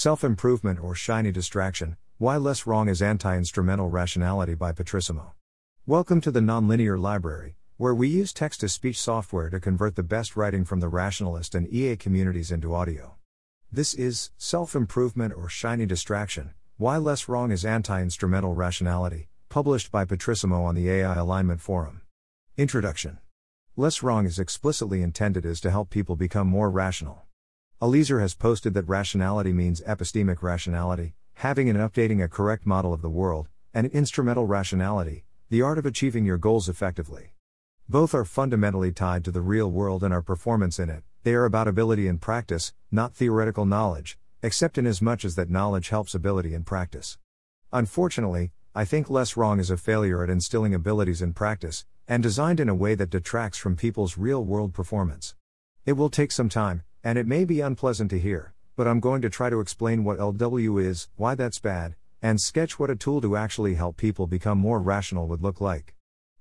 Self Improvement or Shiny Distraction Why Less Wrong is Anti Instrumental Rationality by Patrissimo. Welcome to the Nonlinear Library, where we use text to speech software to convert the best writing from the rationalist and EA communities into audio. This is Self Improvement or Shiny Distraction Why Less Wrong is Anti Instrumental Rationality, published by Patrissimo on the AI Alignment Forum. Introduction Less Wrong is explicitly intended as to help people become more rational. Eliezer has posted that rationality means epistemic rationality, having and updating a correct model of the world, and instrumental rationality, the art of achieving your goals effectively. Both are fundamentally tied to the real world and our performance in it, they are about ability and practice, not theoretical knowledge, except in as much as that knowledge helps ability and practice. Unfortunately, I think Less Wrong is a failure at instilling abilities in practice, and designed in a way that detracts from people's real world performance. It will take some time, and it may be unpleasant to hear, but I'm going to try to explain what LW is, why that's bad, and sketch what a tool to actually help people become more rational would look like.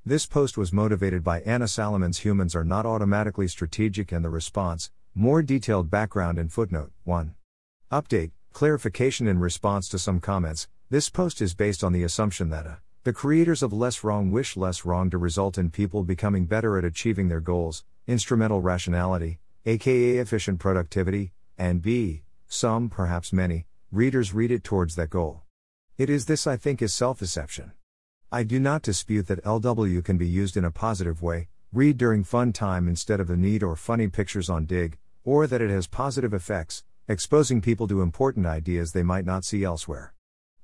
This post was motivated by Anna Salomon's Humans Are Not Automatically Strategic and the response, more detailed background and footnote 1. Update, clarification in response to some comments. This post is based on the assumption that a, uh, the creators of Less Wrong wish Less Wrong to result in people becoming better at achieving their goals, instrumental rationality, aka efficient productivity, and b. some, perhaps many, readers read it towards that goal. It is this I think is self deception. I do not dispute that LW can be used in a positive way, read during fun time instead of the neat or funny pictures on Digg, or that it has positive effects, exposing people to important ideas they might not see elsewhere.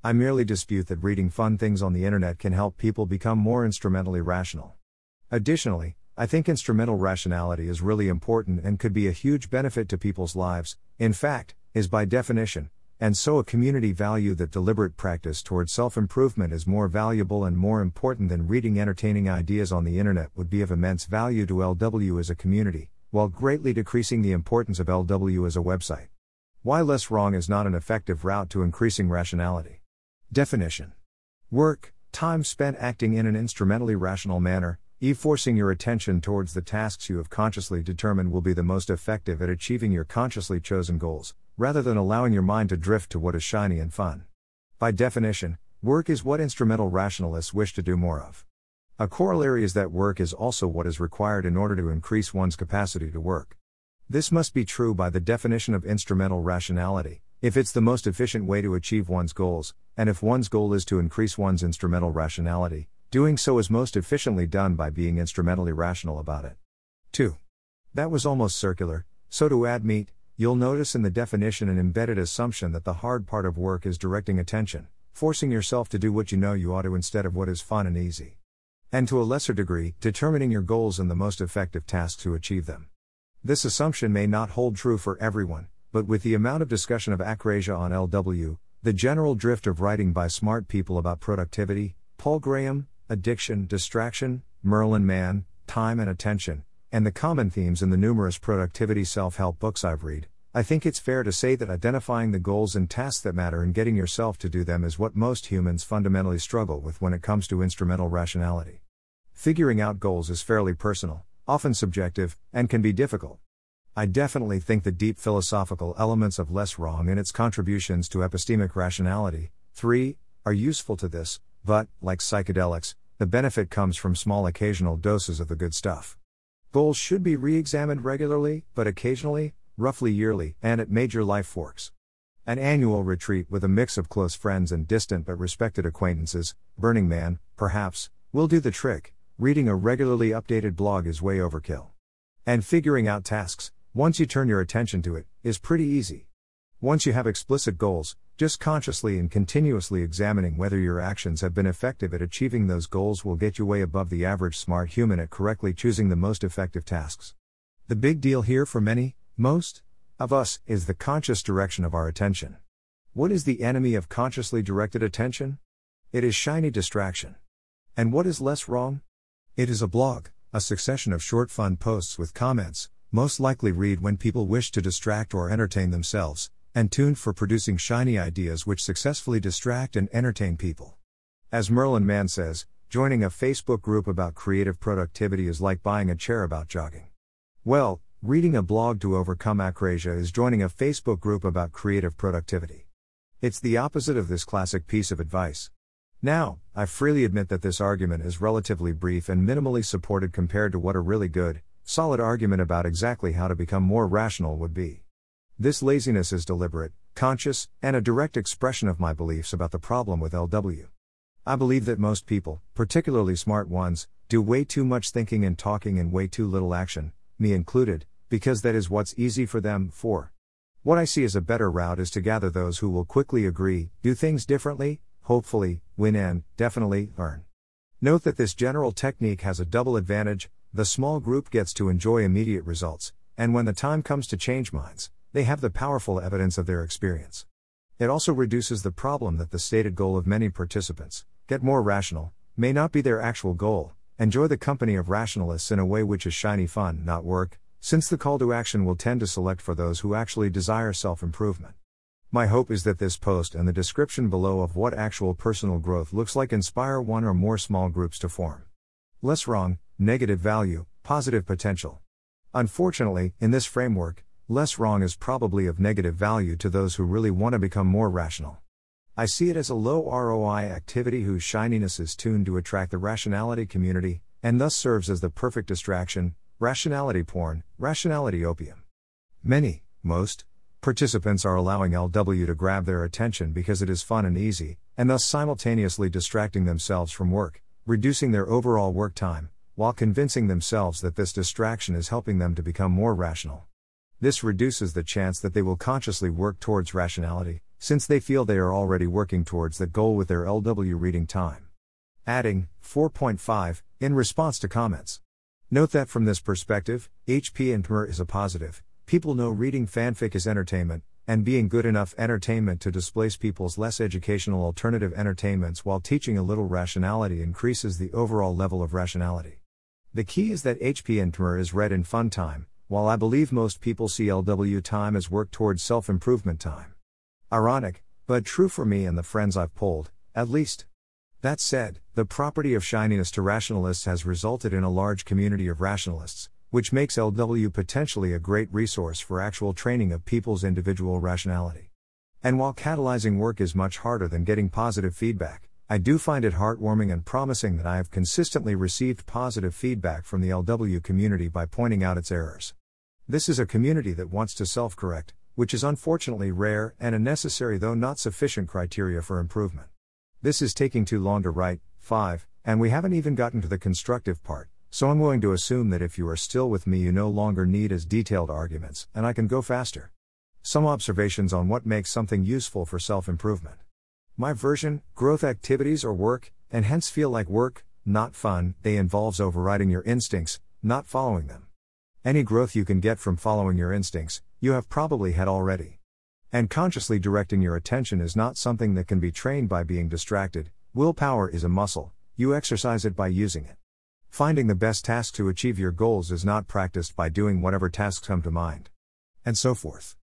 I merely dispute that reading fun things on the internet can help people become more instrumentally rational. Additionally, I think instrumental rationality is really important and could be a huge benefit to people's lives, in fact, is by definition, and so a community value that deliberate practice towards self improvement is more valuable and more important than reading entertaining ideas on the internet would be of immense value to LW as a community, while greatly decreasing the importance of LW as a website. Why less wrong is not an effective route to increasing rationality. Definition Work, time spent acting in an instrumentally rational manner, E. Forcing your attention towards the tasks you have consciously determined will be the most effective at achieving your consciously chosen goals, rather than allowing your mind to drift to what is shiny and fun. By definition, work is what instrumental rationalists wish to do more of. A corollary is that work is also what is required in order to increase one's capacity to work. This must be true by the definition of instrumental rationality, if it's the most efficient way to achieve one's goals, and if one's goal is to increase one's instrumental rationality, Doing so is most efficiently done by being instrumentally rational about it. 2. That was almost circular, so to add meat, you'll notice in the definition an embedded assumption that the hard part of work is directing attention, forcing yourself to do what you know you ought to instead of what is fun and easy. And to a lesser degree, determining your goals and the most effective tasks to achieve them. This assumption may not hold true for everyone, but with the amount of discussion of akrasia on LW, the general drift of writing by smart people about productivity, Paul Graham, addiction, distraction, Merlin Mann, time and attention, and the common themes in the numerous productivity self help books I've read, I think it's fair to say that identifying the goals and tasks that matter and getting yourself to do them is what most humans fundamentally struggle with when it comes to instrumental rationality. Figuring out goals is fairly personal, often subjective, and can be difficult. I definitely think the deep philosophical elements of Less Wrong and its contributions to epistemic rationality, 3, are useful to this, but, like psychedelics, the benefit comes from small occasional doses of the good stuff. Goals should be re examined regularly, but occasionally, roughly yearly, and at major life forks. An annual retreat with a mix of close friends and distant but respected acquaintances, Burning Man, perhaps, will do the trick. Reading a regularly updated blog is way overkill. And figuring out tasks, once you turn your attention to it, is pretty easy. Once you have explicit goals, just consciously and continuously examining whether your actions have been effective at achieving those goals will get you way above the average smart human at correctly choosing the most effective tasks. The big deal here for many, most, of us is the conscious direction of our attention. What is the enemy of consciously directed attention? It is shiny distraction. And what is less wrong? It is a blog, a succession of short fun posts with comments, most likely read when people wish to distract or entertain themselves, and tuned for producing shiny ideas which successfully distract and entertain people. As Merlin Mann says, joining a Facebook group about creative productivity is like buying a chair about jogging. Well, Reading a blog to overcome akrasia is joining a Facebook group about creative productivity. It's the opposite of this classic piece of advice. Now, I freely admit that this argument is relatively brief and minimally supported compared to what a really good, solid argument about exactly how to become more rational would be. This laziness is deliberate, conscious, and a direct expression of my beliefs about the problem with LW. I believe that most people, particularly smart ones, do way too much thinking and talking and way too little action, me included, because that is what's easy for them, for. What I see as a better route is to gather those who will quickly agree, do things differently, hopefully, win and, definitely, learn. Note that this general technique has a double advantage the small group gets to enjoy immediate results, and when the time comes to change minds, they have the powerful evidence of their experience. It also reduces the problem that the stated goal of many participants, get more rational, may not be their actual goal, enjoy the company of rationalists in a way which is shiny fun, not work, since the call to action will tend to select for those who actually desire self improvement. My hope is that this post and the description below of what actual personal growth looks like inspire one or more small groups to form. Less wrong, negative value, positive potential. Unfortunately, in this framework, less wrong is probably of negative value to those who really want to become more rational. I see it as a low ROI activity whose shininess is tuned to attract the rationality community, and thus serves as the perfect distraction, rationality porn, rationality opium. Many, most, participants are allowing LW to grab their attention because it is fun and easy, and thus simultaneously distracting themselves from work, reducing their overall work time, while convincing themselves that this distraction is helping them to become more rational. This reduces the chance that they will consciously work towards rationality, since they feel they are already working towards that goal with their LW reading time. Adding, 4.5, in response to comments. Note that from this perspective, HP and PMR is a positive. People know reading fanfic is entertainment, and being good enough entertainment to displace people's less educational alternative entertainments while teaching a little rationality increases the overall level of rationality. The key is that HP and PMR is read in fun time, while I believe most people see LW time as work towards self improvement time. Ironic, but true for me and the friends I've polled, at least. That said, the property of shininess to rationalists has resulted in a large community of rationalists, which makes LW potentially a great resource for actual training of people's individual rationality. And while catalyzing work is much harder than getting positive feedback, I do find it heartwarming and promising that I have consistently received positive feedback from the LW community by pointing out its errors. This is a community that wants to self correct, which is unfortunately rare and a necessary though not sufficient criteria for improvement. This is taking too long to write, 5, and we haven't even gotten to the constructive part, so I'm going to assume that if you are still with me, you no longer need as detailed arguments, and I can go faster. Some observations on what makes something useful for self improvement. My version growth activities or work, and hence feel like work, not fun, they involves overriding your instincts, not following them. Any growth you can get from following your instincts, you have probably had already. And consciously directing your attention is not something that can be trained by being distracted, willpower is a muscle, you exercise it by using it. Finding the best task to achieve your goals is not practiced by doing whatever tasks come to mind. And so forth.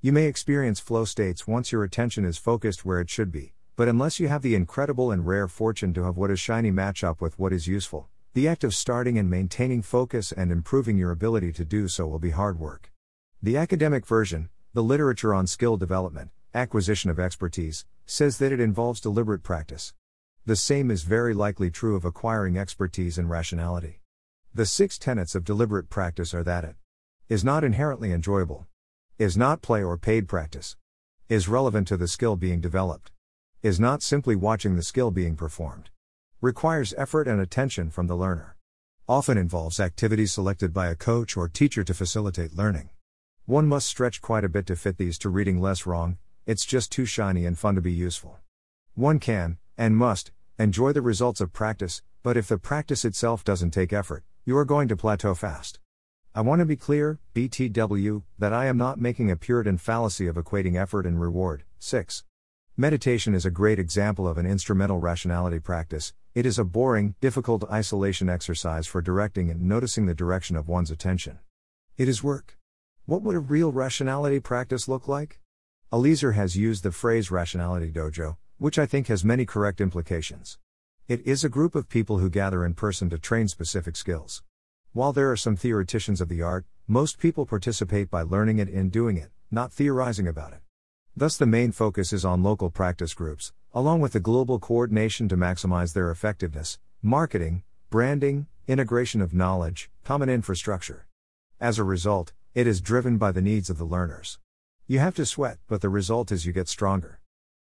You may experience flow states once your attention is focused where it should be, but unless you have the incredible and rare fortune to have what is shiny match up with what is useful, the act of starting and maintaining focus and improving your ability to do so will be hard work. The academic version, the literature on skill development, acquisition of expertise, says that it involves deliberate practice. The same is very likely true of acquiring expertise and rationality. The six tenets of deliberate practice are that it is not inherently enjoyable, is not play or paid practice, is relevant to the skill being developed, is not simply watching the skill being performed requires effort and attention from the learner. Often involves activities selected by a coach or teacher to facilitate learning. One must stretch quite a bit to fit these to reading less wrong, it's just too shiny and fun to be useful. One can, and must, enjoy the results of practice, but if the practice itself doesn't take effort, you are going to plateau fast. I want to be clear, BTW, that I am not making a Puritan fallacy of equating effort and reward. 6. Meditation is a great example of an instrumental rationality practice, it is a boring, difficult isolation exercise for directing and noticing the direction of one's attention. It is work. What would a real rationality practice look like? Eliezer has used the phrase rationality dojo, which I think has many correct implications. It is a group of people who gather in person to train specific skills. While there are some theoreticians of the art, most people participate by learning it and doing it, not theorizing about it. Thus, the main focus is on local practice groups, along with the global coordination to maximize their effectiveness, marketing, branding, integration of knowledge, common infrastructure. As a result, it is driven by the needs of the learners. You have to sweat, but the result is you get stronger.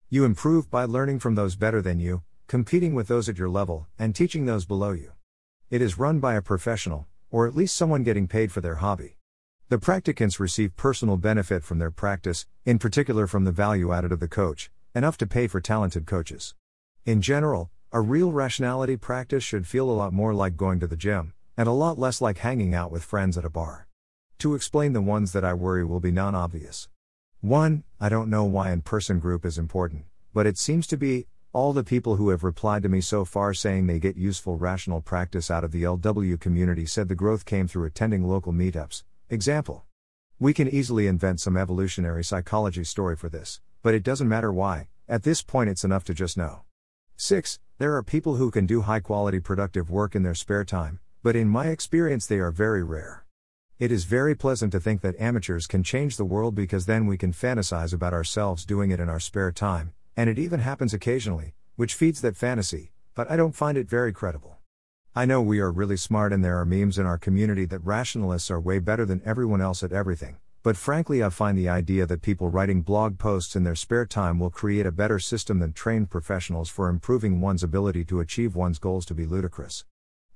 You improve by learning from those better than you, competing with those at your level, and teaching those below you. It is run by a professional, or at least someone getting paid for their hobby. The practicants receive personal benefit from their practice, in particular from the value added of the coach, enough to pay for talented coaches. In general, a real rationality practice should feel a lot more like going to the gym, and a lot less like hanging out with friends at a bar. To explain the ones that I worry will be non obvious. 1. I don't know why in person group is important, but it seems to be, all the people who have replied to me so far saying they get useful rational practice out of the LW community said the growth came through attending local meetups, Example. We can easily invent some evolutionary psychology story for this, but it doesn't matter why, at this point it's enough to just know. 6. There are people who can do high quality productive work in their spare time, but in my experience they are very rare. It is very pleasant to think that amateurs can change the world because then we can fantasize about ourselves doing it in our spare time, and it even happens occasionally, which feeds that fantasy, but I don't find it very credible. I know we are really smart and there are memes in our community that rationalists are way better than everyone else at everything, but frankly, I find the idea that people writing blog posts in their spare time will create a better system than trained professionals for improving one's ability to achieve one's goals to be ludicrous.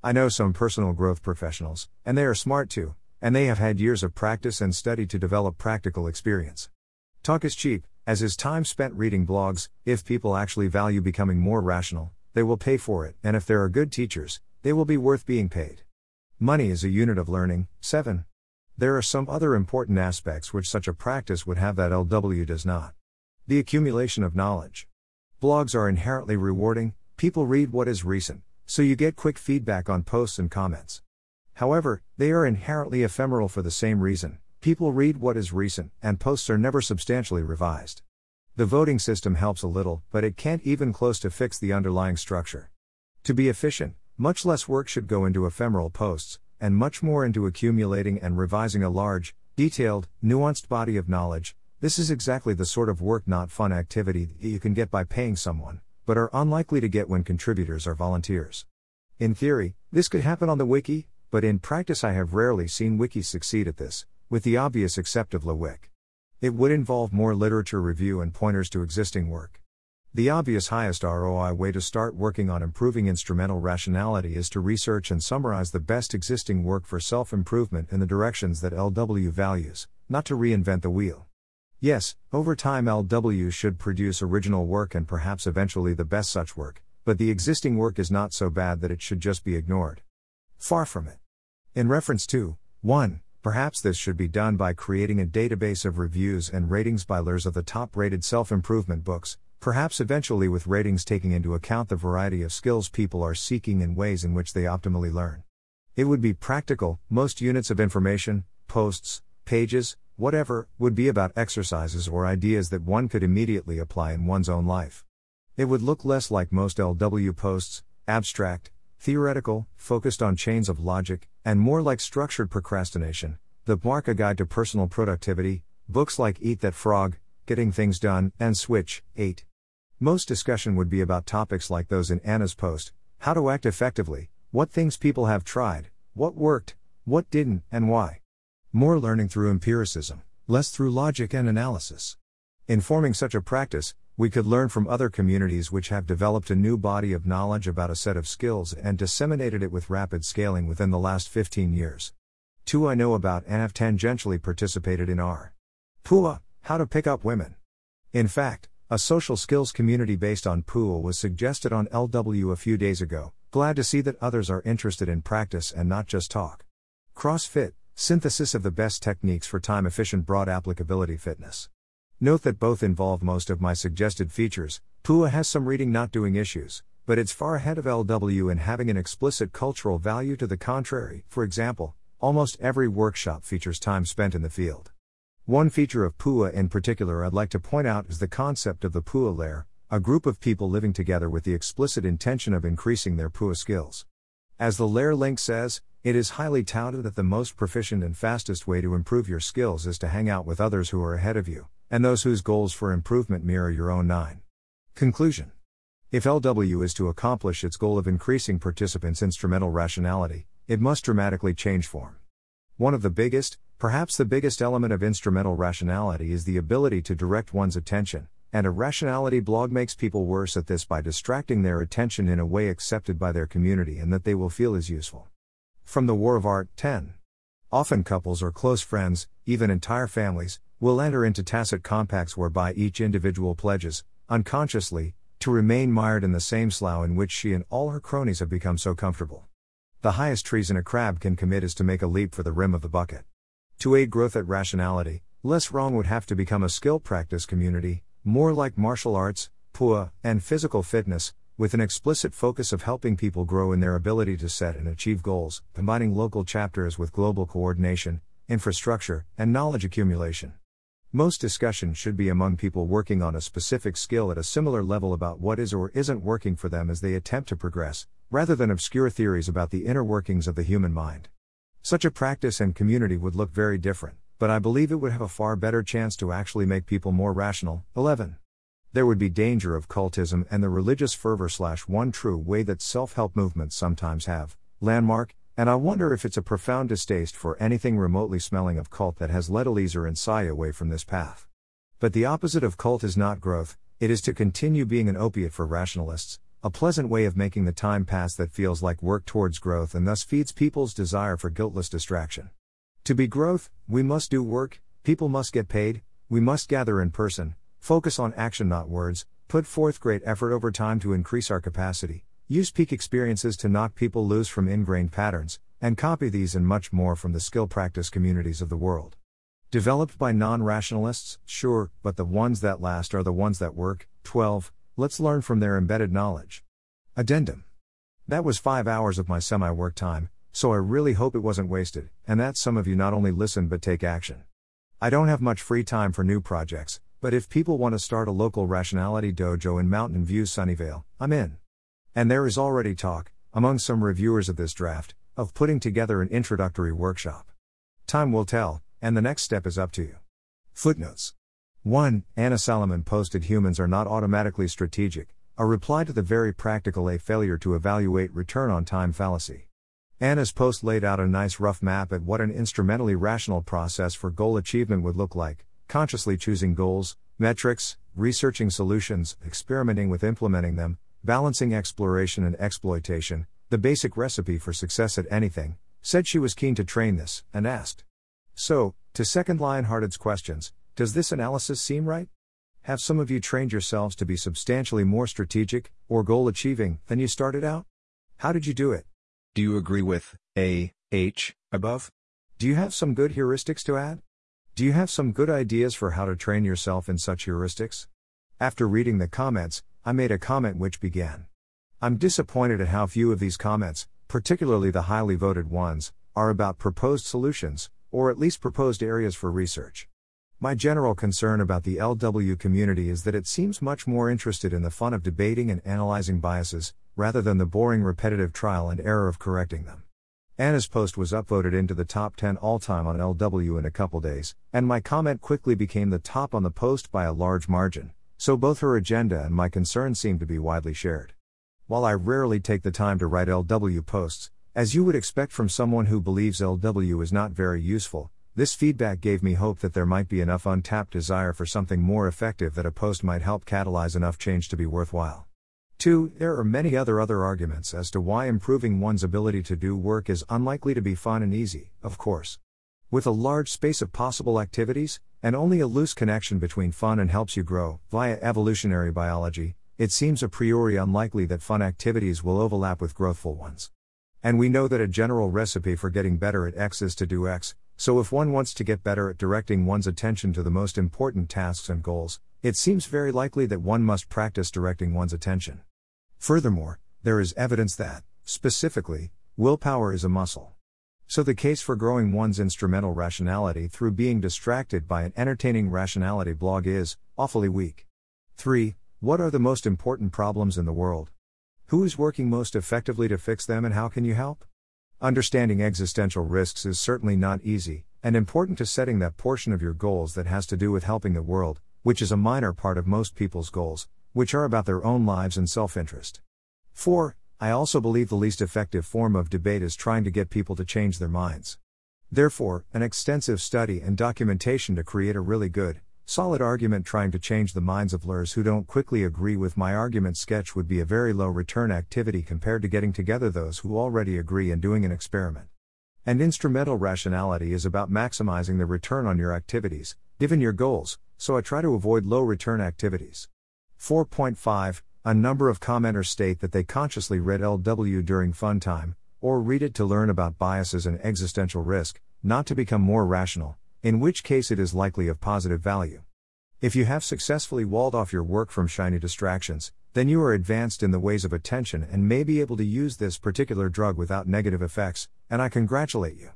I know some personal growth professionals, and they are smart too, and they have had years of practice and study to develop practical experience. Talk is cheap, as is time spent reading blogs. If people actually value becoming more rational, they will pay for it, and if there are good teachers, they will be worth being paid. Money is a unit of learning. 7. There are some other important aspects which such a practice would have that LW does not. The accumulation of knowledge. Blogs are inherently rewarding, people read what is recent, so you get quick feedback on posts and comments. However, they are inherently ephemeral for the same reason people read what is recent, and posts are never substantially revised. The voting system helps a little, but it can't even close to fix the underlying structure. To be efficient, much less work should go into ephemeral posts, and much more into accumulating and revising a large, detailed, nuanced body of knowledge. This is exactly the sort of work, not fun activity that you can get by paying someone, but are unlikely to get when contributors are volunteers. In theory, this could happen on the wiki, but in practice, I have rarely seen wikis succeed at this, with the obvious except of LeWik. It would involve more literature review and pointers to existing work. The obvious highest ROI way to start working on improving instrumental rationality is to research and summarize the best existing work for self improvement in the directions that LW values, not to reinvent the wheel. Yes, over time LW should produce original work and perhaps eventually the best such work, but the existing work is not so bad that it should just be ignored. Far from it. In reference to 1. Perhaps this should be done by creating a database of reviews and ratings by lers of the top rated self improvement books, perhaps eventually with ratings taking into account the variety of skills people are seeking and ways in which they optimally learn. It would be practical, most units of information, posts, pages, whatever, would be about exercises or ideas that one could immediately apply in one's own life. It would look less like most LW posts, abstract, theoretical, focused on chains of logic, and more like structured procrastination, the Mark A Guide to Personal Productivity, books like Eat That Frog, Getting Things Done, and Switch, 8. Most discussion would be about topics like those in Anna's post how to act effectively, what things people have tried, what worked, what didn't, and why. More learning through empiricism, less through logic and analysis. In forming such a practice, we could learn from other communities which have developed a new body of knowledge about a set of skills and disseminated it with rapid scaling within the last 15 years. Two I know about and have tangentially participated in are PUA, How to Pick Up Women. In fact, a social skills community based on PUA was suggested on LW a few days ago. Glad to see that others are interested in practice and not just talk. CrossFit, synthesis of the best techniques for time efficient broad applicability fitness. Note that both involve most of my suggested features. PUA has some reading not doing issues, but it's far ahead of LW in having an explicit cultural value to the contrary. For example, almost every workshop features time spent in the field. One feature of PUA in particular I'd like to point out is the concept of the PUA lair, a group of people living together with the explicit intention of increasing their PUA skills. As the lair link says, it is highly touted that the most proficient and fastest way to improve your skills is to hang out with others who are ahead of you, and those whose goals for improvement mirror your own 9. Conclusion If LW is to accomplish its goal of increasing participants' instrumental rationality, it must dramatically change form. One of the biggest, perhaps the biggest element of instrumental rationality is the ability to direct one's attention, and a rationality blog makes people worse at this by distracting their attention in a way accepted by their community and that they will feel is useful. From the War of Art 10. Often couples or close friends, even entire families, will enter into tacit compacts whereby each individual pledges, unconsciously, to remain mired in the same slough in which she and all her cronies have become so comfortable. The highest treason a crab can commit is to make a leap for the rim of the bucket. To aid growth at rationality, less wrong would have to become a skill practice community, more like martial arts, PUA, and physical fitness, with an explicit focus of helping people grow in their ability to set and achieve goals, combining local chapters with global coordination, infrastructure, and knowledge accumulation. Most discussion should be among people working on a specific skill at a similar level about what is or isn't working for them as they attempt to progress, rather than obscure theories about the inner workings of the human mind. Such a practice and community would look very different, but I believe it would have a far better chance to actually make people more rational. 11. There would be danger of cultism and the religious fervor slash one true way that self help movements sometimes have. Landmark, and I wonder if it's a profound distaste for anything remotely smelling of cult that has led Eliezer and Sai away from this path. But the opposite of cult is not growth, it is to continue being an opiate for rationalists, a pleasant way of making the time pass that feels like work towards growth and thus feeds people's desire for guiltless distraction. To be growth, we must do work, people must get paid, we must gather in person, focus on action, not words, put forth great effort over time to increase our capacity, Use peak experiences to knock people loose from ingrained patterns, and copy these and much more from the skill practice communities of the world. Developed by non rationalists, sure, but the ones that last are the ones that work. 12. Let's learn from their embedded knowledge. Addendum. That was five hours of my semi work time, so I really hope it wasn't wasted, and that some of you not only listen but take action. I don't have much free time for new projects, but if people want to start a local rationality dojo in Mountain View Sunnyvale, I'm in. And there is already talk, among some reviewers of this draft, of putting together an introductory workshop. Time will tell, and the next step is up to you. Footnotes 1. Anna Salomon posted Humans are not automatically strategic, a reply to the very practical A failure to evaluate return on time fallacy. Anna's post laid out a nice rough map at what an instrumentally rational process for goal achievement would look like, consciously choosing goals, metrics, researching solutions, experimenting with implementing them, Balancing Exploration and Exploitation, the basic recipe for success at anything, said she was keen to train this, and asked. So, to second Lionhearted's questions, does this analysis seem right? Have some of you trained yourselves to be substantially more strategic, or goal achieving, than you started out? How did you do it? Do you agree with A, H, above? Do you have some good heuristics to add? Do you have some good ideas for how to train yourself in such heuristics? After reading the comments, I made a comment which began I'm disappointed at how few of these comments, particularly the highly voted ones, are about proposed solutions, or at least proposed areas for research. My general concern about the LW community is that it seems much more interested in the fun of debating and analyzing biases, rather than the boring repetitive trial and error of correcting them. Anna's post was upvoted into the top 10 all time on LW in a couple days, and my comment quickly became the top on the post by a large margin, so both her agenda and my concern seem to be widely shared. While I rarely take the time to write LW posts, as you would expect from someone who believes LW is not very useful, this feedback gave me hope that there might be enough untapped desire for something more effective that a post might help catalyze enough change to be worthwhile. 2. There are many other other arguments as to why improving one's ability to do work is unlikely to be fun and easy, of course. With a large space of possible activities, and only a loose connection between fun and helps you grow, via evolutionary biology, it seems a priori unlikely that fun activities will overlap with growthful ones. And we know that a general recipe for getting better at X is to do X, so if one wants to get better at directing one's attention to the most important tasks and goals, it seems very likely that one must practice directing one's attention. Furthermore, there is evidence that, specifically, willpower is a muscle. So the case for growing one's instrumental rationality through being distracted by an entertaining rationality blog is awfully weak. 3. What are the most important problems in the world? Who is working most effectively to fix them and how can you help? Understanding existential risks is certainly not easy, and important to setting that portion of your goals that has to do with helping the world, which is a minor part of most people's goals, which are about their own lives and self interest. 4. I also believe the least effective form of debate is trying to get people to change their minds. Therefore, an extensive study and documentation to create a really good, solid argument trying to change the minds of lurs who don't quickly agree with my argument sketch would be a very low return activity compared to getting together those who already agree and doing an experiment. And instrumental rationality is about maximizing the return on your activities, given your goals, so I try to avoid low return activities. 4.5 A number of commenters state that they consciously read LW during fun time, or read it to learn about biases and existential risk, not to become more rational, in which case it is likely of positive value. If you have successfully walled off your work from shiny distractions, then you are advanced in the ways of attention and may be able to use this particular drug without negative effects, and I congratulate you.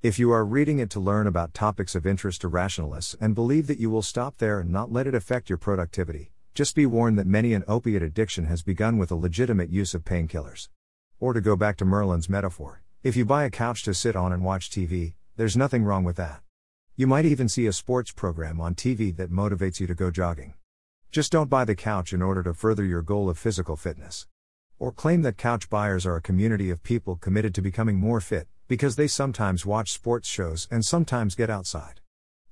If you are reading it to learn about topics of interest to rationalists and believe that you will stop there and not let it affect your productivity, just be warned that many an opiate addiction has begun with a legitimate use of painkillers. Or to go back to Merlin's metaphor, if you buy a couch to sit on and watch TV, there's nothing wrong with that. You might even see a sports program on TV that motivates you to go jogging. Just don't buy the couch in order to further your goal of physical fitness. Or claim that couch buyers are a community of people committed to becoming more fit, because they sometimes watch sports shows and sometimes get outside.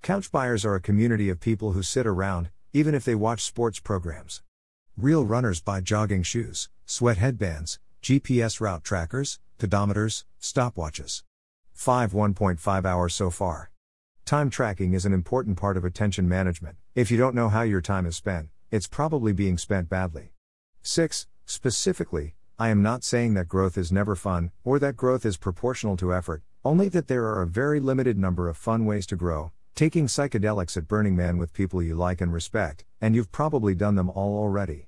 Couch buyers are a community of people who sit around, even if they watch sports programs. Real runners buy jogging shoes, sweat headbands, GPS route trackers, pedometers, stopwatches. 5 1.5 hours so far. Time tracking is an important part of attention management. If you don't know how your time is spent, it's probably being spent badly. 6. Specifically, I am not saying that growth is never fun, or that growth is proportional to effort, only that there are a very limited number of fun ways to grow, taking psychedelics at Burning Man with people you like and respect, and you've probably done them all already.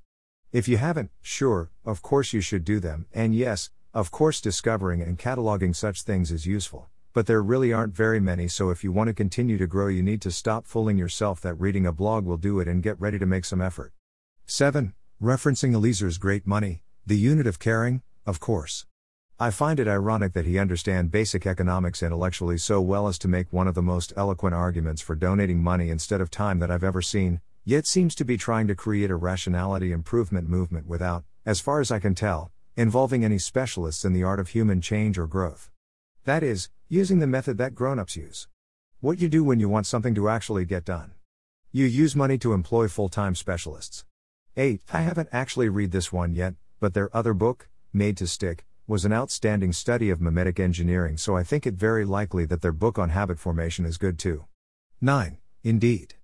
If you haven't, sure, of course you should do them, and yes, of course discovering and cataloging such things is useful. But there really aren't very many, so if you want to continue to grow, you need to stop fooling yourself that reading a blog will do it and get ready to make some effort. 7. Referencing Eliezer Great Money, the unit of caring, of course. I find it ironic that he understands basic economics intellectually so well as to make one of the most eloquent arguments for donating money instead of time that I've ever seen, yet seems to be trying to create a rationality improvement movement without, as far as I can tell, involving any specialists in the art of human change or growth. That is, using the method that grown ups use. What you do when you want something to actually get done. You use money to employ full time specialists. 8. I haven't actually read this one yet, but their other book, Made to Stick, was an outstanding study of memetic engineering, so I think it very likely that their book on habit formation is good too. 9. Indeed.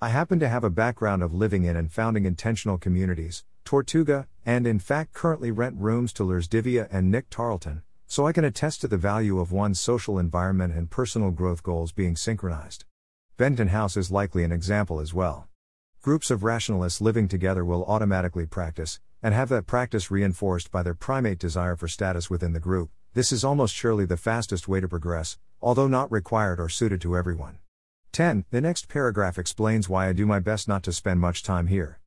I happen to have a background of living in and founding intentional communities, Tortuga, and in fact currently rent rooms to Lurs Divya and Nick Tarleton, so I can attest to the value of one's social environment and personal growth goals being synchronized. Benton House is likely an example as well. Groups of rationalists living together will automatically practice, and have that practice reinforced by their primate desire for status within the group, this is almost surely the fastest way to progress, although not required or suited to everyone. 10. The next paragraph explains why I do my best not to spend much time here.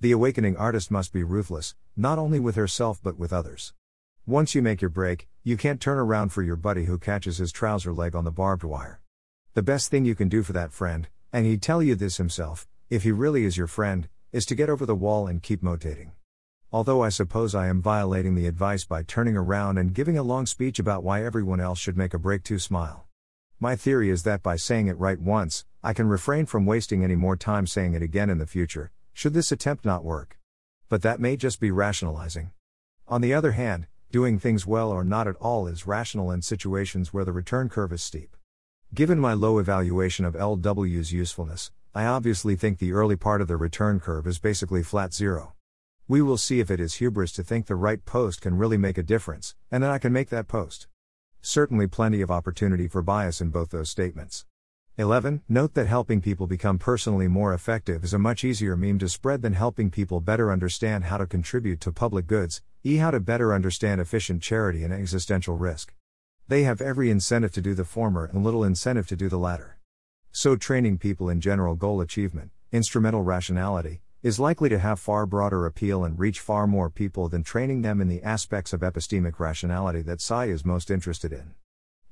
The awakening artist must be ruthless, not only with herself but with others. Once you make your break, you can't turn around for your buddy who catches his trouser leg on the barbed wire. The best thing you can do for that friend, and he'd tell you this himself, if he really is your friend, is to get over the wall and keep motating although I suppose I am violating the advice by turning around and giving a long speech about why everyone else should make a break to smile. My theory is that by saying it right once, I can refrain from wasting any more time saying it again in the future, should this attempt not work. But that may just be rationalizing. On the other hand, doing things well or not at all is rational in situations where the return curve is steep. Given my low evaluation of LW's usefulness, I obviously think the early part of the return curve is basically flat zero. We will see if it is hubris to think the right post can really make a difference, and then I can make that post. Certainly plenty of opportunity for bias in both those statements. 11. Note that helping people become personally more effective is a much easier meme to spread than helping people better understand how to contribute to public goods, e. how to better understand efficient charity and existential risk. They have every incentive to do the former and little incentive to do the latter. So, training people in general goal achievement, instrumental rationality, is likely to have far broader appeal and reach far more people than training them in the aspects of epistemic rationality that Psi is most interested in.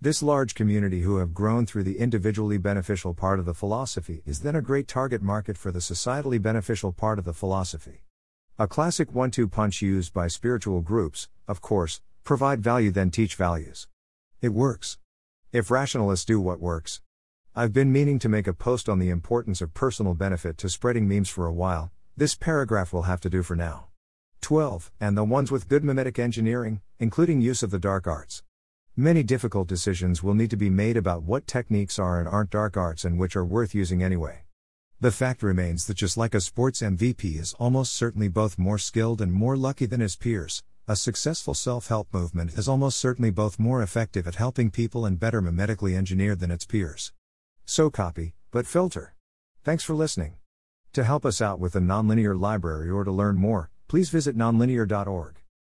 This large community who have grown through the individually beneficial part of the philosophy is then a great target market for the societally beneficial part of the philosophy. A classic one two punch used by spiritual groups, of course, provide value then teach values. It works. If rationalists do what works. I've been meaning to make a post on the importance of personal benefit to spreading memes for a while, this paragraph will have to do for now. 12. And the ones with good memetic engineering, including use of the dark arts. Many difficult decisions will need to be made about what techniques are and aren't dark arts and which are worth using anyway. The fact remains that just like a sports MVP is almost certainly both more skilled and more lucky than his peers, a successful self help movement is almost certainly both more effective at helping people and better memetically engineered than its peers. So copy, but filter. Thanks for listening. To help us out with the Nonlinear Library or to learn more, please visit nonlinear.org.